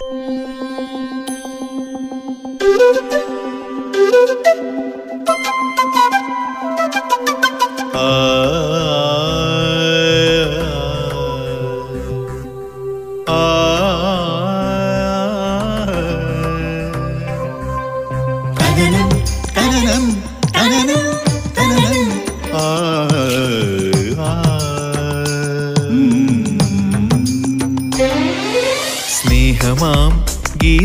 Música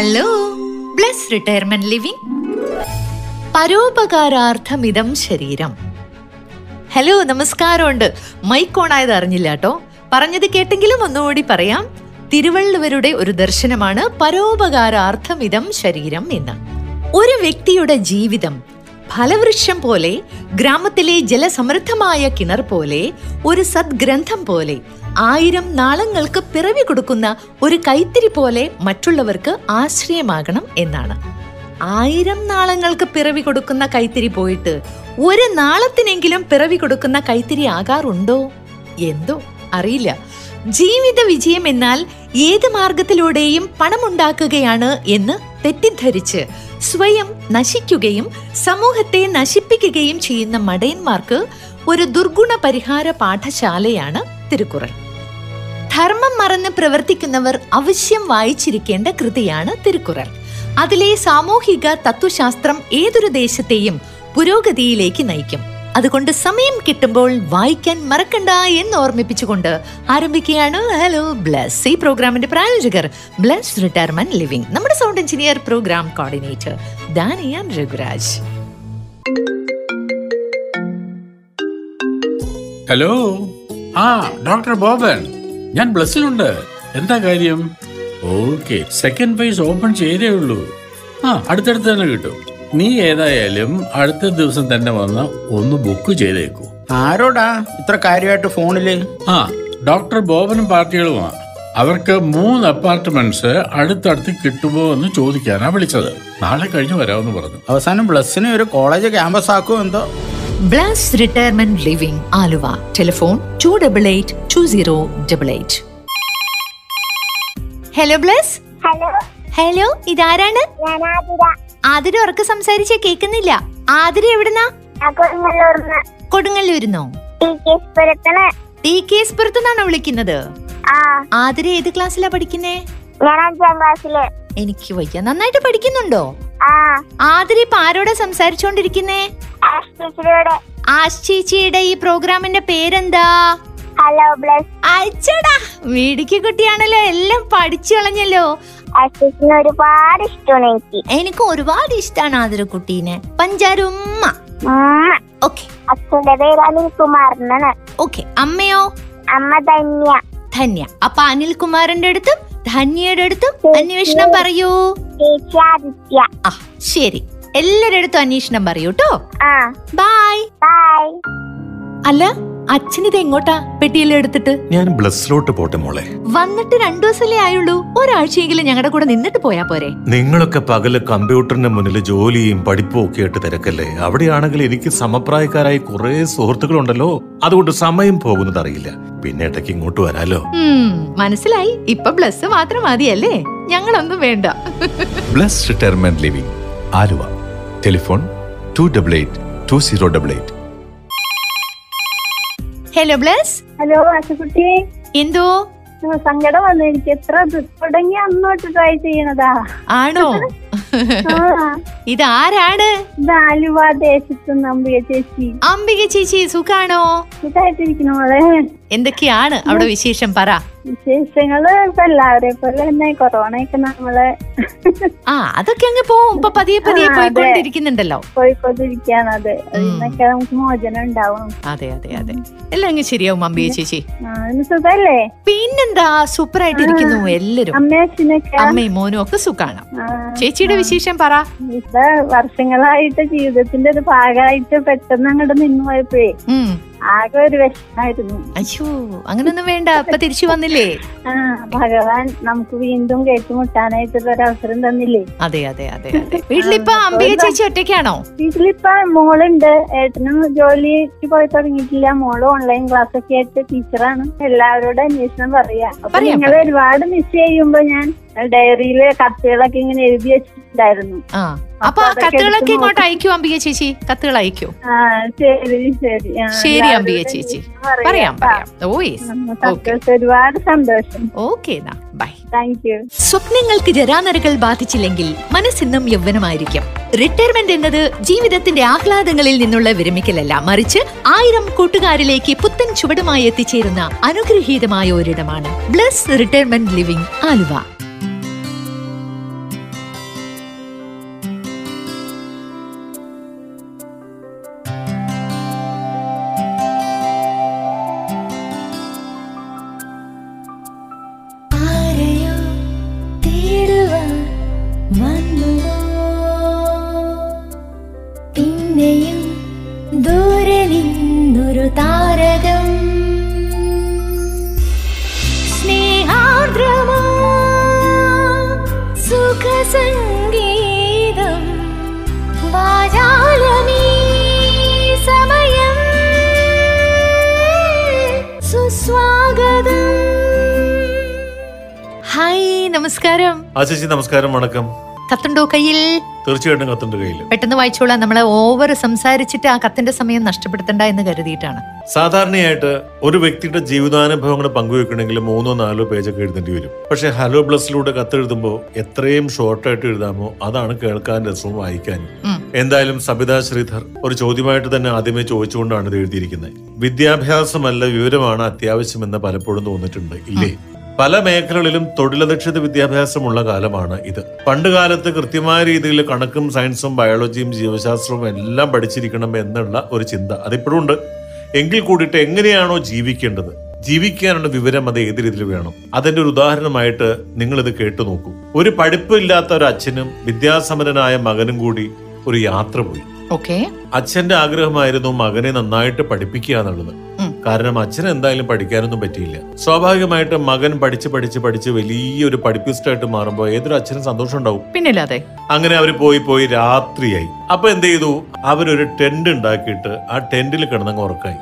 hello bless retirement living പരോപകാരാർത്ഥമിതം ശരീരം. Hello നമസ്കാരമുണ്ട്. മൈക്ക് ഓൺ ആയത് അറിഞ്ഞില്ല കേട്ടോ. പറഞ്ഞത് കേട്ടെങ്കിലും ഒന്നുകൂടി പറയാം. തിരുവള്ളുവരുടെ ഒരു ദർശനമാണ് പരോപകാരാർത്ഥമിതം ശരീരം എന്ന്. ഒരു വ്യക്തിയുടെ ജീവിതം ഫലവൃക്ഷം പോലെ ഗ്രാമത്തിലെ ജലസമൃദ്ധമായ കിണർ പോലെ ഒരു സദ്ഗ്രന്ഥം പോലെ ആയിരം നാളങ്ങൾക്ക് പിറവി കൊടുക്കുന്ന ഒരു കൈത്തിരി പോലെ മറ്റുള്ളവർക്ക് ആശ്രയമാകണം എന്നാണ്. ആയിരം നാളങ്ങൾക്ക് പിറവി കൊടുക്കുന്ന കൈത്തിരി പോയിട്ട് ഒരു നാളത്തിനെങ്കിലും പിറവി കൊടുക്കുന്ന കൈത്തിരി ആകാറുണ്ടോ? എന്തോ? അറിയില്ല. ജീവിത വിജയം എന്നാൽ ഏത് മാർഗത്തിലൂടെയും പണമുണ്ടാക്കുകയാണ് എന്ന് തെറ്റിദ്ധരിച്ച് സ്വയം നശിക്കുകയും സമൂഹത്തെ നശിപ്പിക്കുകയും ചെയ്യുന്ന മടയന്മാർക്ക് ഒരു ദുർഗുണ പരിഹാര പാഠശാലയാണ് തിരുക്കുറൾ. ധർമ്മം മറന്ന് പ്രവർത്തിക്കുന്നവർ അവശ്യം വായിച്ചിരിക്കേണ്ട കൃതിയാണ് തിരുക്കുറൾ. അതിലെ സാമൂഹിക തത്വശാസ്ത്രം ഏതൊരു ദേശത്തെയും പുരോഗതിയിലേക്ക് നയിക്കും. അതുകൊണ്ട് സമയം കിട്ടുമ്പോൾ വായിക്കാൻ മറക്കണ്ട എന്ന് ഓർമ്മിപ്പിച്ചുകൊണ്ട് ആരംഭിക്കുകയാണ് ഹലോ ബ്ലസ് ഈ പ്രോഗ്രാമിന്റെ പ്രായോജകർ ബ്ലസ് റിട്ടയർമെന്റ് ലിവിംഗ് നമ്മുടെ sound engineer programme coordinator Daniyan Raghuraj hello ആ ഡോക്ടർ ബോബൻ. ഞാൻ ബ്ലസ്സിലുണ്ട്. എന്താ കാര്യം? ഓക്കെ സെക്കൻഡ് ഫേസ് ഓപ്പൺ ചെയ്തേ ഉള്ളൂ. ആ അടുത്തടുത്ത് തന്നെ കിട്ടും. നീ ഏതായാലും അടുത്ത ദിവസം തന്നെ വന്ന് ഒന്ന് ബുക്ക് ചെയ്തേക്കൂ. ആരോടാ ഇത്ര കാര്യമായിട്ട് ഫോണിൽ? ആ ഡോക്ടർ ബോബനും പാർട്ടികളുമാണ് അവർക്ക് മൂന്ന് അപ്പാർട്ട്മെന്റ്സ് അടുത്തടുത്ത് കിട്ടുമോ എന്ന് ചോദിക്കാനാ വിളിച്ചത്. നാളെ കഴിഞ്ഞ് വരാമെന്ന് പറഞ്ഞു. അവസാനം ബ്ലസ്സിനെ ഒരു കോളേജ് ക്യാമ്പസ് ആക്കുമോ എന്തോ? Bless Retirement Living Aluva telephone two double eight two zero double eight hello Bless hello hello ഇതാരാണ്? ആതിര ഉറക്ക സംസാരിച്ച കേക്കുന്നില്ല. ആതിര എവിടുന്നാ? കൊടുങ്ങല്ലൂരുന്നോ. ടി കെ എസ് പുറത്തുനിന്നാണോ വിളിക്കുന്നത്? ആതിര ഏത് ക്ലാസ്സിലാ പഠിക്കുന്നേ? എനിക്ക് വയ്യ. നന്നായിട്ട് പഠിക്കുന്നുണ്ടോ? ആതിര ഇപ്പൊ ആരോടാ സംസാരിച്ചോണ്ടിരിക്കുന്നേ? ആഷ് ടീച്ചറോട് ആശ് ചേച്ചിയുടെ ഈ പ്രോഗ്രാമിന്റെ പേരെന്താ? ഹലോ ബ്ലസ് അയച്ചടാ വീടിക്ക് കുട്ടിയാണല്ലോ എല്ലാം പഠിച്ചു കളഞ്ഞല്ലോ. ഒരുപാട് ഇഷ്ടമാണ് എനിക്ക്. എനിക്ക് ഒരുപാട് ഇഷ്ടമാണ് ആതിര കുട്ടീനെ. പഞ്ചാരുമ്മ. ഓക്കെ. അച്ഛന്റെ പേര് അനിൽകുമാർ ഓക്കെ അമ്മയോ? അമ്മ ധന്യ. ധന്യ. അപ്പൊ അനിൽകുമാറിന്റെ അടുത്തും ധന്യയുടെ അടുത്തും അന്വേഷണം പറയൂ. ആ ശരി. എല്ലാരുടെ അടുത്തും അന്വേഷണം പറയൂ കേട്ടോ ആ. ബായ് ബൈ അല്ല അച്ഛനിത് എങ്ങോട്ടാ പെട്ടിയെല്ലാം എടുത്തിട്ട്? ഞാൻ ബ്ലസ്സിലോട്ട് പോട്ടെ മോളെ. വന്നിട്ട് രണ്ടു ദിവസമല്ലേ ആയുള്ളൂ. ഒരാഴ്ചയെങ്കിലും ഞങ്ങളുടെ കൂടെ നിന്നിട്ട് പോയാ പോരെ. നിങ്ങളൊക്കെ പകൽ കമ്പ്യൂട്ടറിന്റെ മുന്നിൽ ജോലിയും പഠിപ്പും ഒക്കെ ആയിട്ട് തിരക്കല്ലേ. അവിടെയാണെങ്കിൽ എനിക്ക് സമപ്രായക്കാരായി കുറെ സുഹൃത്തുക്കളുണ്ടല്ലോ. അതുകൊണ്ട് സമയം പോകുന്നത് അറിയില്ല. പിന്നെ ഇടയ്ക്ക് ഇങ്ങോട്ട് വരാലോ? മനസ്സിലായി. ഇപ്പൊ ബ്ലസ് മാത്രം മതിയല്ലേ? ഞങ്ങളൊന്നും വേണ്ട. Bless Retirement Living Aluva. Telephone two double eight two zero double eight hello Bless hello ആശുക്കുട്ടി എന്തോ? സങ്കടം വന്നു. എനിക്ക് എത്ര തുടങ്ങി അന്നോട്ട് ട്രൈ ചെയ്യണതാ. ആണോ? ഇതാരാണ്? ഇത് ആലുവ ദേശത്ത് നമ്പിയ ചേച്ചി. അംബിക ചേച്ചി സുഖാണോ? എന്തൊക്കെയാണ് അവിടെ വിശേഷം പറ. വിശേഷങ്ങൾ ഇപ്പൊ എല്ലാവരെ പോലെ തന്നെ കൊറോണയൊക്കെ നമ്മൾ ആ അതൊക്കെ അങ്ങ് പോവും. ഇപ്പൊ പതിയെ പതിയെ. പോയിക്കൊണ്ടിരിക്കുന്നുണ്ടല്ലോ. പോയിക്കൊണ്ടിരിക്കുകയാണ്. അത് ഉം. നമുക്ക് മോചനം ഉണ്ടാവും. അതെ അതെ അതെ. എല്ലാം അങ്ങ് ശരിയാവും അമ്മയെ ചേച്ചി. സുഖല്ലേ? പിന്നെന്താ സൂപ്പർ ആയിട്ടിരിക്കുന്നു എല്ലാരും അമ്മയും മോനും ഒക്കെ സുഖാണ്. ചേച്ചിയുടെ വിശേഷം പറ. വർഷങ്ങളായിട്ട് ജീവിതത്തിന്റെ ഒരു ഭാഗമായിട്ട് പെട്ടെന്ന് അങ്ങോട്ട് നിന്ന് പോയപ്പോഴേ ആകെ ഒരു വിഷമായിരുന്നു. അയ്യോ അങ്ങനൊന്നും വേണ്ട. അപ്പൊ തിരിച്ചു വന്നില്ലേ? ആ ഭഗവാൻ നമുക്ക് വീണ്ടും കേട്ടുമുട്ടാനായിട്ടുള്ള ഒരു അവസരം തന്നില്ലേ? അതെ അതെ അതെ അതെ. അമ്പിക അമ്പിയ ചേച്ചി ഒറ്റയ്ക്കാണോ? വീട്ടിലിപ്പോ മോളുണ്ട്. ഏട്ടനും ജോലിക്ക് പോയി തുടങ്ങിയിട്ടില്ല. മോൾ ഓൺലൈൻ ക്ലാസ് ഒക്കെ ആയിട്ട് ടീച്ചറാണ് എല്ലാവരോടും അന്വേഷണം പറയാ. അപ്പൊ നിങ്ങൾ ഒരുപാട് മിസ് ചെയ്യുമ്പോ ഞാൻ ഡയറിയിൽ കത്തുകളൊക്കെ ഇങ്ങനെ എഴുതി വെച്ചിട്ടുണ്ടായിരുന്നു. ആ. അപ്പൊ അതൊക്കെ കത്തുകളൊക്കെ ഇങ്ങോട്ട് അയക്കൂ അമ്പിക ചേച്ചി? കത്തുകൾ അയക്കൂ? ആ ശരി ശരി. ആ, ശരി അമ്പിക ചേച്ചി. പറയാം, പറയാം ആ. ഒരുപാട് സന്തോഷം. Okay bye. Thank you. സ്വപ്നങ്ങൾക്ക് ജരാനരകൾ ബാധിച്ചില്ലെങ്കിൽ മനസ്സിന്നും യൗവനമായിരിക്കും. റിട്ടയർമെന്റ് എന്നത് ജീവിതത്തിന്റെ ആഹ്ലാദങ്ങളിൽ നിന്നുള്ള വിരമിക്കലല്ല. മറിച്ച് ആയിരം കൂട്ടുകാരിലേക്ക് പുത്തൻ ചുവടുമായി എത്തിച്ചേരുന്ന അനുഗ്രഹീതമായ ഒരിടമാണ്. Bless Retirement Living Aluva. സുസ്വാഗതം ഹായ് നമസ്കാരം. ആ ചേച്ചി നമസ്കാരം വണക്കം. കത്തുണ്ടോ കയ്യിൽ? തീർച്ചയായിട്ടും കത്തുണ്ട് കയ്യിൽ പെട്ടെന്ന് വായിച്ചോളാം. നമ്മളെ ഓവർ സംസാരിച്ചിട്ട് ആ കത്തിന്റെ സമയം നഷ്ടപ്പെടുത്തണ്ട എന്ന് കരുതിയിട്ടാണ്. സാധാരണയായിട്ട് ഒരു വ്യക്തിയുടെ ജീവിതാനുഭവങ്ങൾ പങ്കുവെക്കണമെങ്കിൽ മൂന്നോ നാലോ പേജ് ഒക്കെ എഴുതേണ്ടി വരും. പക്ഷെ ഹലോ പ്ലസിലൂടെ കത്തെഴുതുമ്പോൾ എത്രയും ഷോർട്ടായിട്ട് എഴുതാമോ? അതാണ് കേൾക്കാൻ രസവും വായിക്കാനും. എന്തായാലും സബിത ശ്രീധർ ഒരു ചോദ്യമായിട്ട് തന്നെ ആദ്യമേ ചോദിച്ചുകൊണ്ടാണ് ഇത് എഴുതിയിരിക്കുന്നത്. വിദ്യാഭ്യാസമല്ല വിവരമാണ് അത്യാവശ്യമെന്ന് പലപ്പോഴും തോന്നിയിട്ടുണ്ട് ഇല്ലേ? പല മേഖലകളിലും തൊഴിലധിഷ്ഠിത വിദ്യാഭ്യാസമുള്ള കാലമാണ് ഇത്. പണ്ട് കാലത്ത് കൃത്യമായ രീതിയിൽ കണക്കും സയൻസും ബയോളജിയും ജീവശാസ്ത്രവും എല്ലാം പഠിച്ചിരിക്കണം എന്നുള്ള ഒരു ചിന്ത അതിപ്പോഴും ഉണ്ട്. എങ്കിൽ കൂടിയിട്ട് എങ്ങനെയാണോ ജീവിക്കേണ്ടത്? ജീവിക്കാനുള്ള വിവരം അത് ഏത് രീതിയിൽ വേണം? അതിന്റെ ഒരു ഉദാഹരണമായിട്ട് നിങ്ങൾ ഇത് കേട്ടു നോക്കൂ. ഒരു പഠിപ്പില്ലാത്ത ഒരു അച്ഛനും വിദ്യാസമരനായ മകനും കൂടി ഒരു യാത്ര പോയി. ഓക്കെ. അച്ഛന്റെ ആഗ്രഹമായിരുന്നു മകനെ നന്നായിട്ട് പഠിപ്പിക്കുക എന്നുള്ളത്. കാരണം അച്ഛന് എന്തായാലും പഠിക്കാനൊന്നും പറ്റിയില്ല. സ്വാഭാവികമായിട്ട് മകൻ പഠിച്ച് പഠിച്ച് പഠിച്ച് വലിയൊരു പഠിപ്പിസ്റ്റായിട്ട് മാറുമ്പോൾ ഏതൊരു അച്ഛനും സന്തോഷം ഉണ്ടാവും. പിന്നില്ലാതെ അങ്ങനെ അവർ പോയി പോയി രാത്രിയായി. അപ്പൊ എന്ത് ചെയ്തു? അവരൊരു ടെന്റ് ഉണ്ടാക്കിയിട്ട് ആ ടെന്റിൽ കിടന്നങ്ങ് ഉറക്കായി.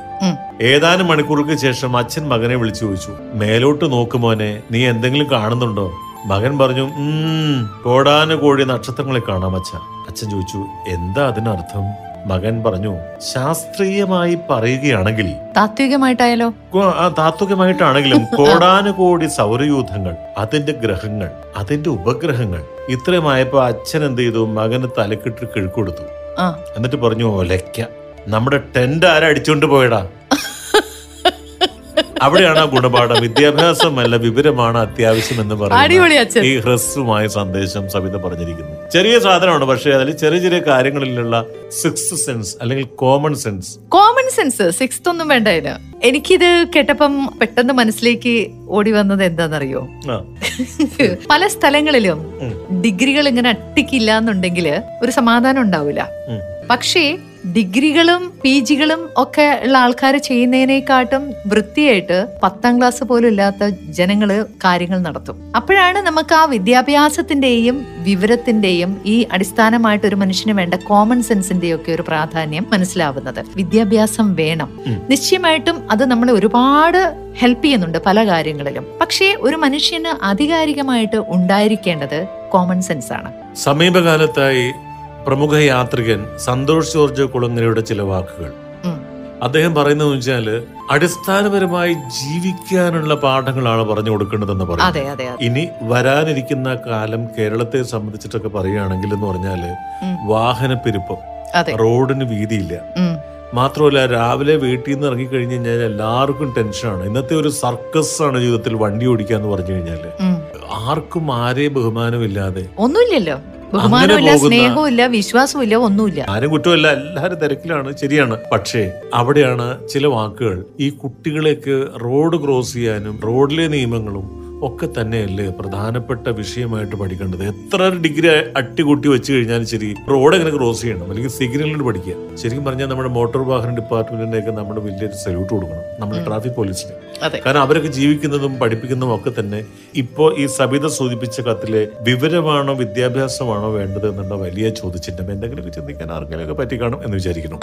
ഏതാനും മണിക്കൂറുകൾക്ക് ശേഷം അച്ഛൻ മകനെ വിളിച്ചു ചോദിച്ചു. മേലോട്ട് നോക്കുമോനെ നീ എന്തെങ്കിലും കാണുന്നുണ്ടോ? മകൻ പറഞ്ഞു കോടാന കോടാനുകോടി നക്ഷത്രങ്ങളെ കാണാം അച്ഛ. അച്ഛൻ ചോദിച്ചു എന്താ അതിനർത്ഥം? മകൻ പറഞ്ഞു ശാസ്ത്രീയമായി പറയുകയാണെങ്കിൽ താത്വികമായിട്ടായാലോ? താത്വികമായിട്ടാണെങ്കിലും കോടാനുകോടി സൗരയൂഥങ്ങൾ അതിന്റെ ഗ്രഹങ്ങൾ അതിന്റെ ഉപഗ്രഹങ്ങൾ ഇത്രയുമായപ്പോ അച്ഛൻ എന്ത് ചെയ്തു? മകന് തലക്കിട്ട് കിഴക്കൊടുത്തു എന്നിട്ട് പറഞ്ഞു ഒലയ്ക്ക നമ്മുടെ ടെന്റ് ആരടിച്ചോണ്ട് പോയടാ? അവിടെയാണ് ആ ഗുണപാഠം. വിദ്യാഭ്യാസമല്ല വിവരമാണ് അത്യാവശ്യം എന്ന് പറയുന്നത് ഈ ഹ്രസ്വമായ സന്ദേശം സവിത പറഞ്ഞിരിക്കുന്നു. ചെറിയ സാധനമാണ് പക്ഷേ അതിൽ ചെറിയ ചെറിയ കാര്യങ്ങളിലുള്ള സിക്സ് സെൻസ് അല്ലെങ്കിൽ common sense common sense six ഒന്നും വേണ്ട ഇതിന് എനിക്കിത് കേട്ടപ്പം പെട്ടെന്ന് മനസ്സിലേക്ക് ഓടി വന്നത് എന്താണെന്നറിയോ? പല സ്ഥലങ്ങളിലും ഡിഗ്രികൾ ഇങ്ങനെ അട്ടിക്കില്ല എന്നുണ്ടെങ്കിൽ ഒരു സമാധാനം ഉണ്ടാവില്ല. പക്ഷേ ഡിഗ്രികളും പി ജികളും ഒക്കെ ഉള്ള ആൾക്കാർ ചെയ്യുന്നതിനെക്കാട്ടും വൃത്തിയായിട്ട് പത്താം ക്ലാസ് പോലും ഇല്ലാത്ത ജനങ്ങൾ കാര്യങ്ങൾ നടത്തും. അപ്പോഴാണ് നമുക്ക് ആ വിദ്യാഭ്യാസത്തിന്റെയും വിവരത്തിന്റെയും ഈ അടിസ്ഥാനമായിട്ട് ഒരു മനുഷ്യന് വേണ്ട കോമൺ സെൻസിന്റെയും ഒക്കെ ഒരു പ്രാധാന്യം മനസ്സിലാവുന്നത്. വിദ്യാഭ്യാസം വേണം. നിശ്ചയമായിട്ടും അത് നമ്മളെ ഒരുപാട് ഹെൽപ്പ് ചെയ്യുന്നുണ്ട് പല കാര്യങ്ങളിലും. പക്ഷേ ഒരു മനുഷ്യന് ആധികാരികമായിട്ട് ഉണ്ടായിരിക്കേണ്ടത് കോമൺ സെൻസ് ആണ്. സമീപകാലത്തായി പ്രമുഖ യാത്രികൻ സന്തോഷ് ജോർജ് കുളങ്ങരയുടെ ചില വാക്കുകൾ. അദ്ദേഹം പറയുന്നത് വെച്ചാൽ അടിസ്ഥാനപരമായി ജീവിക്കാനുള്ള പാഠങ്ങളാണ് പറഞ്ഞു കൊടുക്കേണ്ടതെന്ന് പറയുന്നത്. ഇനി വരാനിരിക്കുന്ന കാലം കേരളത്തെ സംബന്ധിച്ചിട്ടൊക്കെ പറയുകയാണെങ്കിൽ എന്ന് പറഞ്ഞാൽ വാഹനപ്പെരുപ്പം. വാഹന പെരുപ്പം അതെ. റോഡിന് വീതിയില്ല. മാത്രമല്ല രാവിലെ വീട്ടിൽ നിന്ന് ഇറങ്ങിക്കഴിഞ്ഞ് കഴിഞ്ഞാൽ എല്ലാവർക്കും ടെൻഷനാണ്. ഇന്നത്തെ ഒരു സർക്കസ് ആണ് ജീവിതത്തിൽ വണ്ടി ഓടിക്കുക എന്ന് പറഞ്ഞു കഴിഞ്ഞാൽ. ഉം. ആർക്കും ആരെയും ബഹുമാനമില്ലാതെ ഒന്നുമില്ലല്ലോ. ബഹുമാനമില്ല സ്നേഹമില്ല ഇല്ല ഒന്നുമില്ല. ആരും കുറ്റമല്ല എല്ലാവരും തിരക്കിലാണ് ശരിയാണ്. പക്ഷേ അവിടെയാണ് ചില വാക്കുകൾ ഈ കുട്ടികളേക്ക് റോഡ് ക്രോസ് ചെയ്യാനും റോഡിലെ നിയമങ്ങളും ഒക്കെ തന്നെയല്ലേ പ്രധാനപ്പെട്ട വിഷയമായിട്ട് പഠിക്കേണ്ടത്. എത്ര ഡിഗ്രി അട്ടികൂട്ടി വെച്ച് കഴിഞ്ഞാലും ശരി റോഡ് എങ്ങനെ ക്രോസ് ചെയ്യണം? അല്ലെങ്കിൽ സിഗ്നലിൽ പഠിക്കുക. ശരിക്കും പറഞ്ഞാൽ നമ്മുടെ മോട്ടോർ വാഹന ഡിപ്പാർട്ട്മെന്റിനെയൊക്കെ നമ്മുടെ വലിയൊരു സല്യൂട്ട് കൊടുക്കണം. നമ്മുടെ ട്രാഫിക് പോലീസിന്. കാരണം അവരൊക്കെ ജീവിക്കുന്നതും പഠിപ്പിക്കുന്നതും ഒക്കെ തന്നെ ഇപ്പോ ഈ സബിത സൂചിപ്പിച്ച കത്തിലെ വിവരമാണോ വിദ്യാഭ്യാസമാണോ വേണ്ടത് എന്നുള്ള വലിയ ചോദിച്ചിട്ട് എന്തെങ്കിലുമൊക്കെ ചിന്തിക്കാൻ ആർക്കെങ്കിലുമൊക്കെ പറ്റിക്കാണും എന്ന് വിചാരിക്കുന്നു.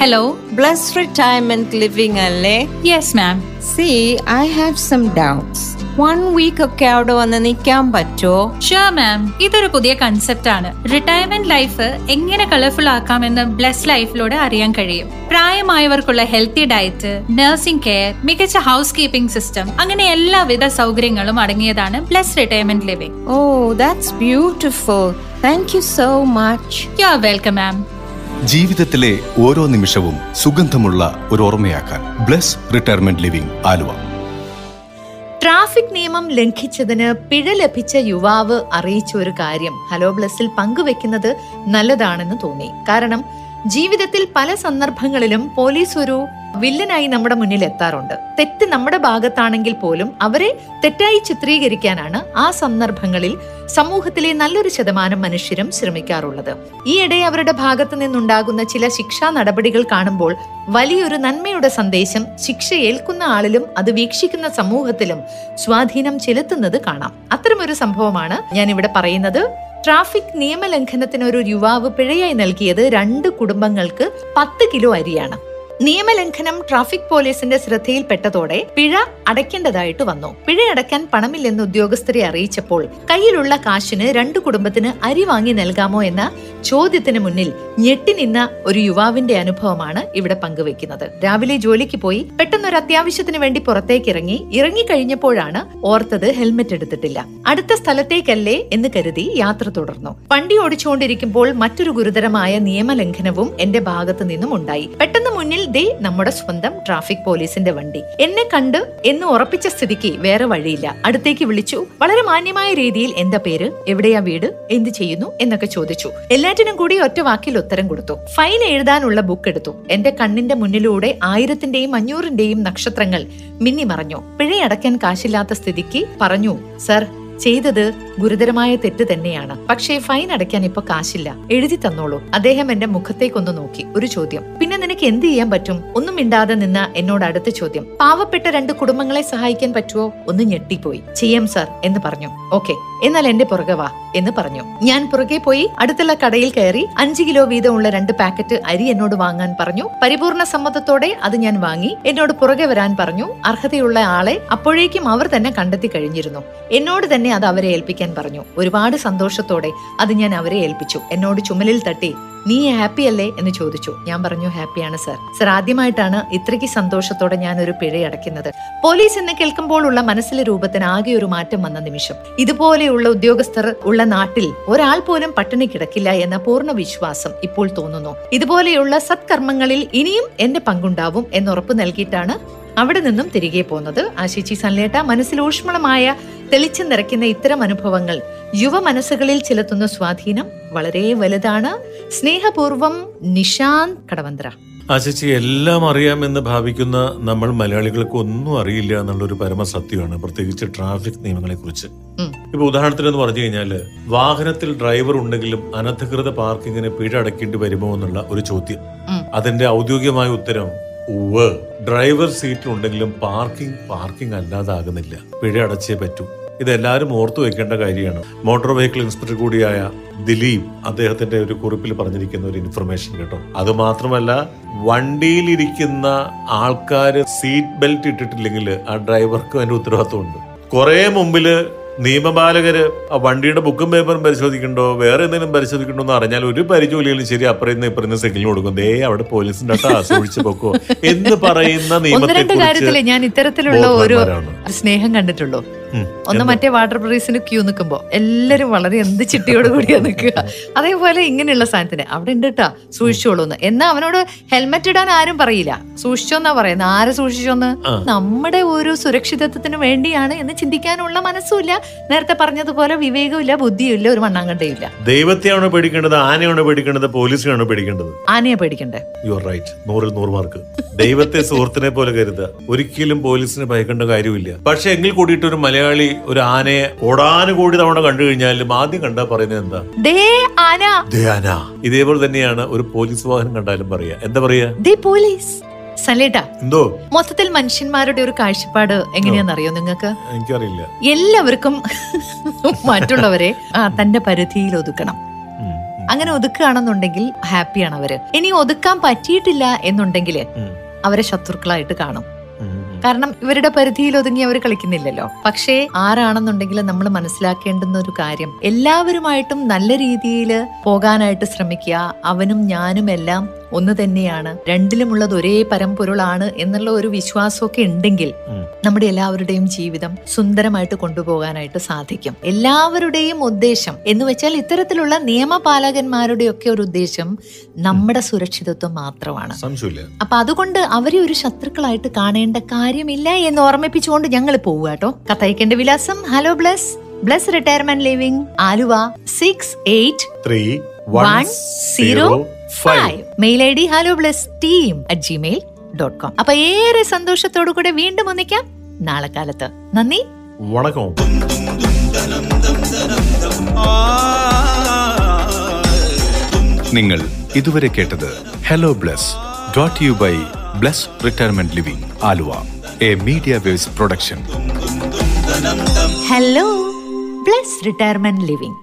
ഹലോ ബ്ലസ് റിട്ടയർമെന്റ് ലിവിംഗ് അല്ലേ? Yes ma'am see I have some doubts one week ഒക്കെ അവിടെ വന്ന് നിൽക്കാൻ പറ്റുമോ? ഷുവർ മാം ഇതൊരു പുതിയ കൺസെപ്റ്റ് ആണ്. റിട്ടയർമെന്റ് ലൈഫ് എങ്ങനെ കളർഫുൾ ആക്കാമെന്ന് ബ്ലസ് ലൈഫിലൂടെ അറിയാൻ കഴിയും. പ്രായമായവർക്കുള്ള ഹെൽത്തി ഡയറ്റ് നഴ്സിംഗ് കെയർ മികച്ച ഹൗസ് കീപ്പിംഗ് സിസ്റ്റം അങ്ങനെ എല്ലാവിധ സൗകര്യങ്ങളും അടങ്ങിയതാണ് Bless Retirement Living oh that's beautiful thank you so much you are welcome ma'am ജീവിതത്തിലെ ഓരോ നിമിഷവും സുഗന്ധമുള്ള ഒരു ഓർമ്മയാക്കാൻ Bless Retirement Living Aluva. Traffic നിയമം ലംഘിച്ചതിന് പിഴ ലഭിച്ച യുവാവ് അറിയിച്ച ഒരു കാര്യം ഹലോ ബ്ലസ്സിൽ പങ്കുവെക്കുന്നത് നല്ലതാണെന്ന് തോന്നി. കാരണം ജീവിതത്തിൽ പല സന്ദർഭങ്ങളിലും പോലീസ് ഒരു വില്ലനായി നമ്മുടെ മുന്നിൽ എത്താറുണ്ട്. തെറ്റ് നമ്മുടെ ഭാഗത്താണെങ്കിൽ പോലും അവരെ തെറ്റായി ചിത്രീകരിക്കാനാണ് ആ സന്ദർഭങ്ങളിൽ സമൂഹത്തിലെ നല്ലൊരു ശതമാനം മനുഷ്യരും ശ്രമിക്കാറുള്ളത്. ഈയിടെ അവരുടെ ഭാഗത്തു നിന്നുണ്ടാകുന്ന ചില ശിക്ഷാ നടപടികൾ കാണുമ്പോൾ വലിയൊരു നന്മയുടെ സന്ദേശം ശിക്ഷ ഏൽക്കുന്ന ആളിലും അത് വീക്ഷിക്കുന്ന സമൂഹത്തിലും സ്വാധീനം ചെലുത്തുന്നത് കാണാം. അത്തരമൊരു സംഭവമാണ് ഞാൻ ഇവിടെ പറയുന്നത്. ട്രാഫിക് നിയമലംഘനത്തിന് ഒരു യുവാവ് പിഴയായി നൽകിയത് രണ്ട് കുടുംബങ്ങൾക്ക് പത്ത് കിലോ അരിയാണ്. നിയമലംഘനം ട്രാഫിക് പോലീസിന്റെ ശ്രദ്ധയിൽപ്പെട്ടതോടെ പിഴ അടയ്ക്കേണ്ടതായിട്ട് വന്നു. പിഴ അടയ്ക്കാൻ പണമില്ലെന്ന് ഉദ്യോഗസ്ഥരെ അറിയിച്ചപ്പോൾ കയ്യിലുള്ള കാശിന് രണ്ടു കുടുംബത്തിന് അരി വാങ്ങി നൽകാമോ എന്ന ചോദ്യത്തിന് മുന്നിൽ ഞെട്ടിനിന്ന ഒരു യുവാവിന്റെ അനുഭവമാണ് ഇവിടെ പങ്കുവെക്കുന്നത് രാവിലെ ജോലിക്ക് പോയി പെട്ടെന്നൊരു അത്യാവശ്യത്തിന് വേണ്ടി പുറത്തേക്ക് ഇറങ്ങി ഇറങ്ങിക്കഴിഞ്ഞപ്പോഴാണ് ഓർത്തത് ഹെൽമെറ്റ് എടുത്തിട്ടില്ല. അടുത്ത സ്ഥലത്തേക്കല്ലേ എന്ന് കരുതി യാത്ര തുടർന്നു. വണ്ടി ഓടിച്ചുകൊണ്ടിരിക്കുമ്പോൾ മറ്റൊരു ഗുരുതരമായ നിയമലംഘനവും എന്റെ ഭാഗത്തു നിന്നും ഉണ്ടായി. പെട്ടെന്ന് മുന്നിൽ ദേ നമ്മുടെ സ്വന്തം ട്രാഫിക് പോലീസിന്റെ വണ്ടി. എന്നെ കണ്ട് എന്ന് ഉറപ്പിച്ച സ്ഥിതിക്ക് വേറെ വഴിയില്ല. അടുത്തേക്ക് വിളിച്ചു വളരെ മാന്യമായ രീതിയിൽ എന്താ പേര്? എവിടെയാ വീട്? എന്ത് ചെയ്യുന്നു? എന്നൊക്കെ ചോദിച്ചു. എല്ലാറ്റിനും കൂടി ഒറ്റ വാക്കിൽ ഉത്തരം കൊടുത്തു. ഫൈൻ എഴുതാനുള്ള ബുക്ക് എടുത്തു. എന്റെ കണ്ണിന്റെ മുന്നിലൂടെ ആയിരത്തിന്റെയും അഞ്ഞൂറിന്റെയും നക്ഷത്രങ്ങൾ മിന്നി മറഞ്ഞു പിഴയടക്കാൻ കാശില്ലാത്ത സ്ഥിതിക്ക് പറഞ്ഞു സർ ചെയ്തത് ഗുരുതരമായ തെറ്റ് തന്നെയാണ്. പക്ഷേ ഫൈൻ അടയ്ക്കാൻ ഇപ്പൊ കാശില്ല. എഴുതി തന്നോളൂ. അദ്ദേഹം എന്റെ മുഖത്തേക്കൊന്ന് നോക്കി. ഒരു ചോദ്യം. പിന്നെ നിനക്ക് എന്ത് ചെയ്യാൻ പറ്റും? ഒന്നും മിണ്ടാതെ നിന്ന എന്നോട് അടുത്ത ചോദ്യം. പാവപ്പെട്ട രണ്ട് കുടുംബങ്ങളെ സഹായിക്കാൻ പറ്റുമോ ഒന്ന് ഞെട്ടിപ്പോയി. ചെയ്യാം സർ എന്ന് പറഞ്ഞു. ഓക്കെ. എന്നാൽ എന്റെ പുറകെ വാ എന്ന് പറഞ്ഞു. ഞാൻ പുറകെ പോയി അടുത്തുള്ള കടയിൽ കയറി അഞ്ച് കിലോ വീതമുള്ള രണ്ട് പാക്കറ്റ് അരി എന്നോട് വാങ്ങാൻ പറഞ്ഞു. പരിപൂർണ സമ്മതത്തോടെ അത് ഞാൻ വാങ്ങി. എന്നോട് പുറകെ വരാൻ പറഞ്ഞു. അർഹതയുള്ള ആളെ അപ്പോഴേക്കും അവർ തന്നെ കണ്ടെത്തി കഴിഞ്ഞിരുന്നു. എന്നോട് തന്നെ അത് അവരെ ഏൽപ്പിക്കാൻ പറഞ്ഞു. ഒരുപാട് സന്തോഷത്തോടെ അത് ഞാൻ അവരെ ഏൽപ്പിച്ചു. എന്നോട് ചുമലിൽ തട്ടി നീ ഹാപ്പി അല്ലേ? എന്ന് ചോദിച്ചു. ഞാൻ പറഞ്ഞു ഹാപ്പിയാണ് സർ. സർ ആദ്യമായിട്ടാണ് ഇത്രയ്ക്ക് സന്തോഷത്തോടെ ഞാൻ ഒരു പിഴ അടയ്ക്കുന്നത്. പോലീസ് എന്ന് കേൾക്കുമ്പോൾ ഉള്ള മനസ്സിലെ രൂപത്തിന് ആകെ ഒരു മാറ്റം വന്ന നിമിഷം. ഇതുപോലെയുള്ള ഉദ്യോഗസ്ഥർ ഉള്ള നാട്ടിൽ ഒരാൾ പോലും പട്ടിണി കിടക്കില്ല എന്ന പൂർണ വിശ്വാസം ഇപ്പോൾ തോന്നുന്നു. ഇതുപോലെയുള്ള സത്കർമ്മങ്ങളിൽ ഇനിയും എന്റെ പങ്കുണ്ടാവും എന്നുറപ്പ് നൽകിയിട്ടാണ് അവിടെ നിന്നും തിരികെ പോകുന്നത് ആശിച്ചി സൻലേട്ട മനസ്സിൽ ഊഷ്മളമായ തെളിച്ചു നിറയ്ക്കുന്ന ഇത്തരം അനുഭവങ്ങൾ യുവ മനസ്സുകളിൽ ചെലുത്തുന്ന സ്വാധീനം വളരെ വലുതാണ്. സ്നേഹപൂർവം നിഷാന്ത് കടവന്ത്ര. ആശിച്ചി എല്ലാം അറിയാമെന്ന് ഭാവിക്കുന്ന നമ്മൾ മലയാളികൾക്ക് ഒന്നും അറിയില്ല എന്നുള്ള എന്നുള്ളൊരു പരമസത്യമാണ്. പ്രത്യേകിച്ച് ട്രാഫിക് നിയമങ്ങളെ കുറിച്ച്. ഇപ്പൊ ഉദാഹരണത്തിന് എന്ന് പറഞ്ഞു കഴിഞ്ഞാൽ വാഹനത്തിൽ ഡ്രൈവർ ഉണ്ടെങ്കിലും അനധികൃത പാർക്കിങ്ങിന് പിഴ അടക്കേണ്ടി വരുമോ എന്നുള്ള ഒരു ചോദ്യം. അതിന്റെ ഔദ്യോഗികമായ ഉത്തരം ഉവ്. ഡ്രൈവർ സീറ്റ് ഉണ്ടെങ്കിലും പാർക്കിംഗ് പാർക്കിംഗ് അല്ലാതാകുന്നില്ല. പിഴ അടച്ചേ പറ്റൂ. ഇത് എല്ലാവരും ഓർത്തു വെക്കേണ്ട കാര്യമാണ്. മോട്ടോർ വെഹിക്കിൾ ഇൻസ്പെക്ടർ കൂടിയായ ദിലീപ് അദ്ദേഹത്തിന്റെ ഒരു കുറിപ്പിൽ പറഞ്ഞിരിക്കുന്ന ഒരു ഇൻഫർമേഷൻ കേട്ടോ. അത് മാത്രമല്ല വണ്ടിയിലിരിക്കുന്ന ആൾക്കാർ സീറ്റ് ബെൽറ്റ് ഇട്ടിട്ടില്ലെങ്കിൽ ആ ഡ്രൈവർക്കും അതിന്റെ ഉത്തരവാദിത്വമുണ്ട്. കുറേ മുമ്പിൽ നിയമപാലകര് ആ വണ്ടിയുടെ ബുക്കും പേപ്പറും പരിശോധിക്കണ്ടോ വേറെ എന്തെങ്കിലും പരിശോധിക്കണ്ടോ എന്ന് അറിഞ്ഞാൽ ഒരു പരിചോലിയിലും ശരി അപ്പുറം ഇപ്പുറം സിഗ്നൽ കൊടുക്കും. ദേ അവിടെ പോലീസിന്റെ ആസ്വദിച്ച് പൊക്കോ. എന്ന് പറയുന്ന നിയമത്തെ ഞാൻ ഇത്തരത്തിലുള്ള ഒരു സ്നേഹം കണ്ടിട്ടുള്ളൂ. ഒന്ന് മറ്റേ വാട്ടർ ബ്രീസിന് ക്യൂ നിൽക്കുമ്പോ എല്ലാരും വളരെ എന്ത് ചിട്ടിയോട് കൂടിയാ നിൽക്കുക. അതേപോലെ ഇങ്ങനെയുള്ള സാധനത്തിന് അവിടെ ഉണ്ട് കേട്ടാ സൂക്ഷിച്ചോളൂന്ന്. എന്നാ അവനോട് ഹെൽമെറ്റ് ഇടാൻ ആരും പറയില്ല. സൂക്ഷിച്ചോന്നാ പറയുന്നത് ആരെ സൂക്ഷിച്ചോന്ന്? നമ്മുടെ ഒരു സുരക്ഷിതത്വത്തിന് വേണ്ടിയാണ് എന്ന് ചിന്തിക്കാനുള്ള മനസ്സുമില്ല. നേരത്തെ പറഞ്ഞതുപോലെ വിവേകമില്ല ബുദ്ധിയില്ല ഒരു മണ്ണാങ്കണ്ടയില്ല ദൈവത്തെയാണോ പേടിക്കേണ്ടത്? ആനയാണോ പേടിക്കേണ്ടത്? പോലീസിനാണോ പേടിക്കേണ്ടത്? ആനയെ പേടിക്കണ്ടേ? യു ആർ റൈറ്റ് നൂറിൽ നൂറ് മാർക്ക്. ദൈവത്തെ സുഹൃത്തിനെ പോലെ കരുതുക. ഒരിക്കലും പോലീസിനെ ഭയക്കേണ്ട കാര്യമില്ല. പക്ഷെ എങ്കിൽ കൂടിയിട്ട് ഒരു മലയാളി ഒരു ആനയെ ഓടാനുകൂടി തവണ കണ്ടു കഴിഞ്ഞാലും ആദ്യം കണ്ടാ പറയുന്നത് എന്താ? ദേ ആന. ദേ ആന. ഇതേപോലെ തന്നെയാണ് ഒരു പോലീസ് വാഹനം കണ്ടാലും പറയാ എന്താ പറയാ ദേ പോലീസ്. സലേട്ട എന്തോ? മൊത്തത്തിൽ മനുഷ്യന്മാരുടെ ഒരു കാഴ്ചപ്പാട് എങ്ങനെയാണെന്നറിയോ നിങ്ങൾക്ക്? എനിക്കറിയില്ല. എല്ലാവർക്കും മറ്റുള്ളവരെ തന്റെ പരിധിയിൽ ഒതുക്കണം. അങ്ങനെ ഒതുക്കുകയാണെന്നുണ്ടെങ്കിൽ ഹാപ്പിയാണ് അവർ. ഇനി ഒതുക്കാൻ പറ്റിയിട്ടില്ല എന്നുണ്ടെങ്കിൽ അവരെ ശത്രുക്കളായിട്ട് കാണും. കാരണം ഇവരുടെ പരിധിയിൽ ഒതുങ്ങി അവർ കളിക്കുന്നില്ലല്ലോ. പക്ഷേ ആരാണെന്നുണ്ടെങ്കിൽ നമ്മൾ മനസ്സിലാക്കേണ്ടുന്ന ഒരു കാര്യം. എല്ലാവരുമായിട്ടും നല്ല രീതിയിൽ പോകാനായിട്ട് ശ്രമിക്കുക. അവനും ഞാനും എല്ലാം ഒന്ന് തന്നെയാണ്. രണ്ടിലുമുള്ളത് ഒരേ പരമ്പൊരുളാണ് എന്നുള്ള ഒരു വിശ്വാസമൊക്കെ ഉണ്ടെങ്കിൽ. നമ്മുടെ എല്ലാവരുടെയും ജീവിതം സുന്ദരമായിട്ട് കൊണ്ടുപോകാനായിട്ട് സാധിക്കും. എല്ലാവരുടെയും ഉദ്ദേശം എന്ന് വെച്ചാൽ ഇത്തരത്തിലുള്ള നിയമപാലകന്മാരുടെ ഒക്കെ ഒരു ഉദ്ദേശം നമ്മുടെ സുരക്ഷിതത്വം മാത്രമാണ്. അപ്പൊ അതുകൊണ്ട് അവരെ ഒരു ശത്രുക്കളായിട്ട് കാണേണ്ട കാര്യമില്ല എന്ന് ഓർമ്മിപ്പിച്ചുകൊണ്ട് ഞങ്ങൾ പോവുക കേട്ടോ. കത്തയക്കേണ്ട വിലാസം hello Bless Bless Retirement Living Aluva six eight three one zero five mail I D hello Bless team at Gmail dot com അപ്പൊ ഏറെ സന്തോഷത്തോടു കൂടെ വീണ്ടും ഒന്നിക്കാം നാളെ കാലത്ത്. നന്ദി. വണക്കം. നിങ്ങൾ ഇതുവരെ കേട്ടത് hello Bless dot you by Bless Retirement Living Aluva. A Media Waves production hello Bless Retirement Living